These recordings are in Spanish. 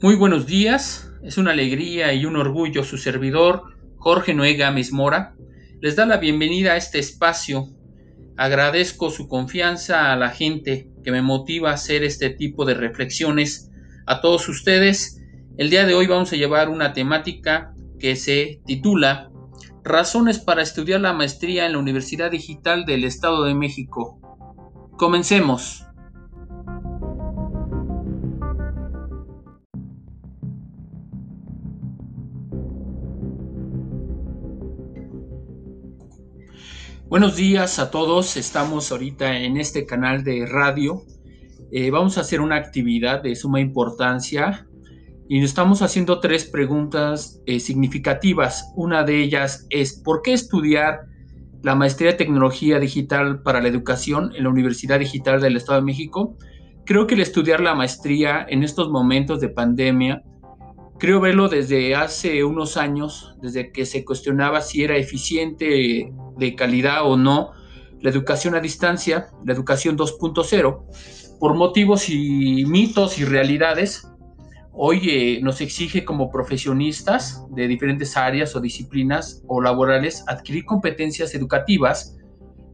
Muy buenos días, es una alegría y un orgullo su servidor Jorge Noé Gámez Mora. Les da la bienvenida a este espacio. Agradezco su confianza a la gente que me motiva a hacer este tipo de reflexiones. A todos ustedes, el día de hoy vamos a llevar una temática que se titula Razones para estudiar la maestría en la Universidad Digital del Estado de México. Comencemos. Buenos días a todos, estamos ahorita en este canal de radio. Eh, vamos a hacer una actividad de suma importancia y estamos haciendo tres preguntas eh, significativas. Una de ellas es, ¿por qué estudiar la maestría de tecnología digital para la educación en la Universidad Digital del Estado de México? Creo que el estudiar la maestría en estos momentos de pandemia Creo verlo desde hace unos años, desde que se cuestionaba si era eficiente, de calidad o no, la educación a distancia, la educación 2.0, por motivos y mitos y realidades. Hoy eh, nos exige como profesionistas de diferentes áreas o disciplinas o laborales adquirir competencias educativas,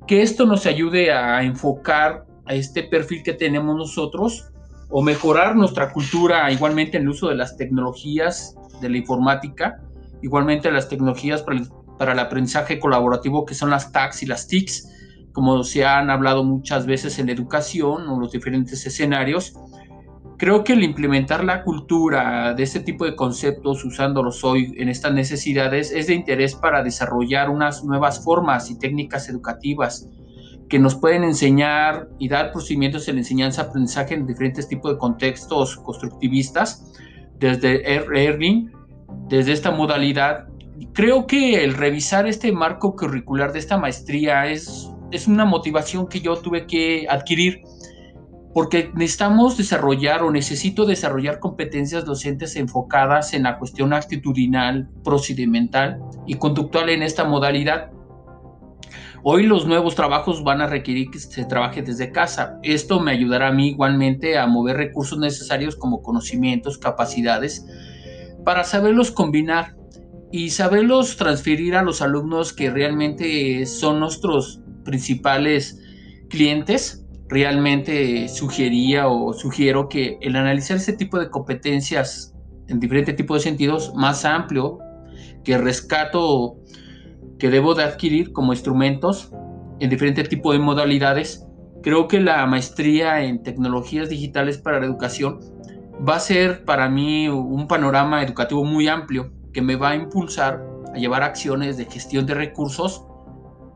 que esto nos ayude a enfocar a este perfil que tenemos nosotros o mejorar nuestra cultura igualmente en el uso de las tecnologías de la informática, igualmente las tecnologías para el, para el aprendizaje colaborativo que son las TACs y las TICs, como se han hablado muchas veces en educación o los diferentes escenarios. Creo que el implementar la cultura de este tipo de conceptos usándolos hoy en estas necesidades es de interés para desarrollar unas nuevas formas y técnicas educativas que nos pueden enseñar y dar procedimientos en enseñanza-aprendizaje en diferentes tipos de contextos constructivistas, desde Erling, desde esta modalidad. Creo que el revisar este marco curricular de esta maestría es, es una motivación que yo tuve que adquirir porque necesitamos desarrollar o necesito desarrollar competencias docentes enfocadas en la cuestión actitudinal, procedimental y conductual en esta modalidad Hoy los nuevos trabajos van a requerir que se trabaje desde casa. Esto me ayudará a mí igualmente a mover recursos necesarios como conocimientos, capacidades, para saberlos combinar y saberlos transferir a los alumnos que realmente son nuestros principales clientes. Realmente sugería o sugiero que el analizar ese tipo de competencias en diferentes tipos de sentidos más amplio, que rescato que debo de adquirir como instrumentos en diferentes tipos de modalidades, creo que la maestría en tecnologías digitales para la educación va a ser para mí un panorama educativo muy amplio que me va a impulsar a llevar acciones de gestión de recursos,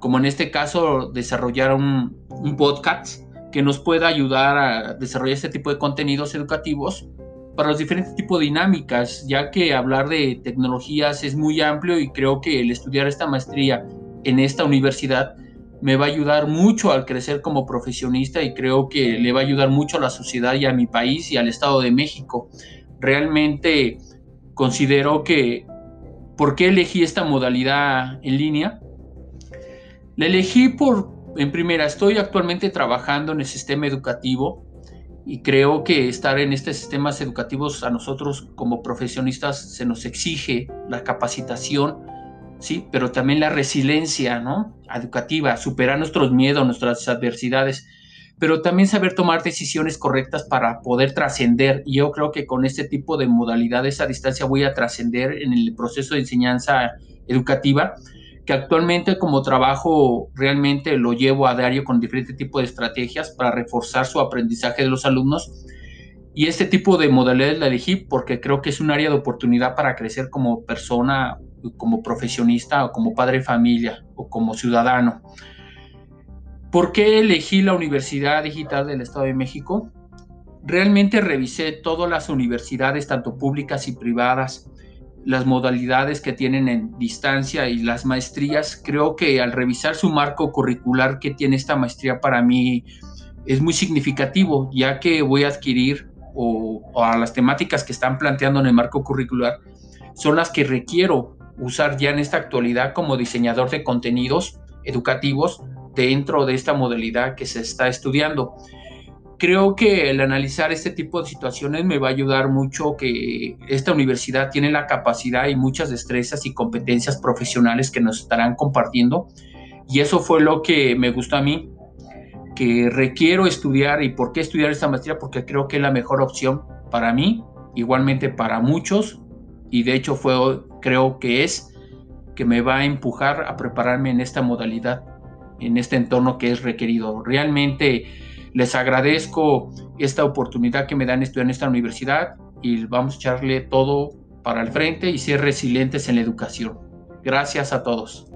como en este caso desarrollar un, un podcast que nos pueda ayudar a desarrollar este tipo de contenidos educativos para los diferentes tipos de dinámicas, ya que hablar de tecnologías es muy amplio y creo que el estudiar esta maestría en esta universidad me va a ayudar mucho al crecer como profesionista y creo que le va a ayudar mucho a la sociedad y a mi país y al Estado de México. Realmente considero que, ¿por qué elegí esta modalidad en línea? La elegí por, en primera, estoy actualmente trabajando en el sistema educativo y creo que estar en estos sistemas educativos a nosotros como profesionistas se nos exige la capacitación, sí, pero también la resiliencia, ¿no? Educativa, superar nuestros miedos, nuestras adversidades, pero también saber tomar decisiones correctas para poder trascender. Y yo creo que con este tipo de modalidades a distancia voy a trascender en el proceso de enseñanza educativa que actualmente como trabajo realmente lo llevo a diario con diferentes tipos de estrategias para reforzar su aprendizaje de los alumnos. Y este tipo de modalidades la elegí porque creo que es un área de oportunidad para crecer como persona, como profesionista o como padre de familia o como ciudadano. ¿Por qué elegí la Universidad Digital del Estado de México? Realmente revisé todas las universidades, tanto públicas y privadas, las modalidades que tienen en distancia y las maestrías, creo que al revisar su marco curricular que tiene esta maestría para mí es muy significativo, ya que voy a adquirir o, a las temáticas que están planteando en el marco curricular son las que requiero usar ya en esta actualidad como diseñador de contenidos educativos dentro de esta modalidad que se está estudiando. creo que el analizar este tipo de situaciones me va a ayudar mucho que esta universidad tiene la capacidad y muchas destrezas y competencias profesionales que nos estarán compartiendo. Y eso fue lo que me gustó a mí, que requiero estudiar y por qué estudiar esta maestría, porque creo que es la mejor opción para mí, igualmente para muchos, y de hecho fue, creo que es, que me va a empujar a prepararme en esta modalidad, en este entorno que es requerido. Realmente les agradezco esta oportunidad que me dan estudiar en esta universidad y vamos a echarle todo para el frente y ser resilientes en la educación. Gracias a todos.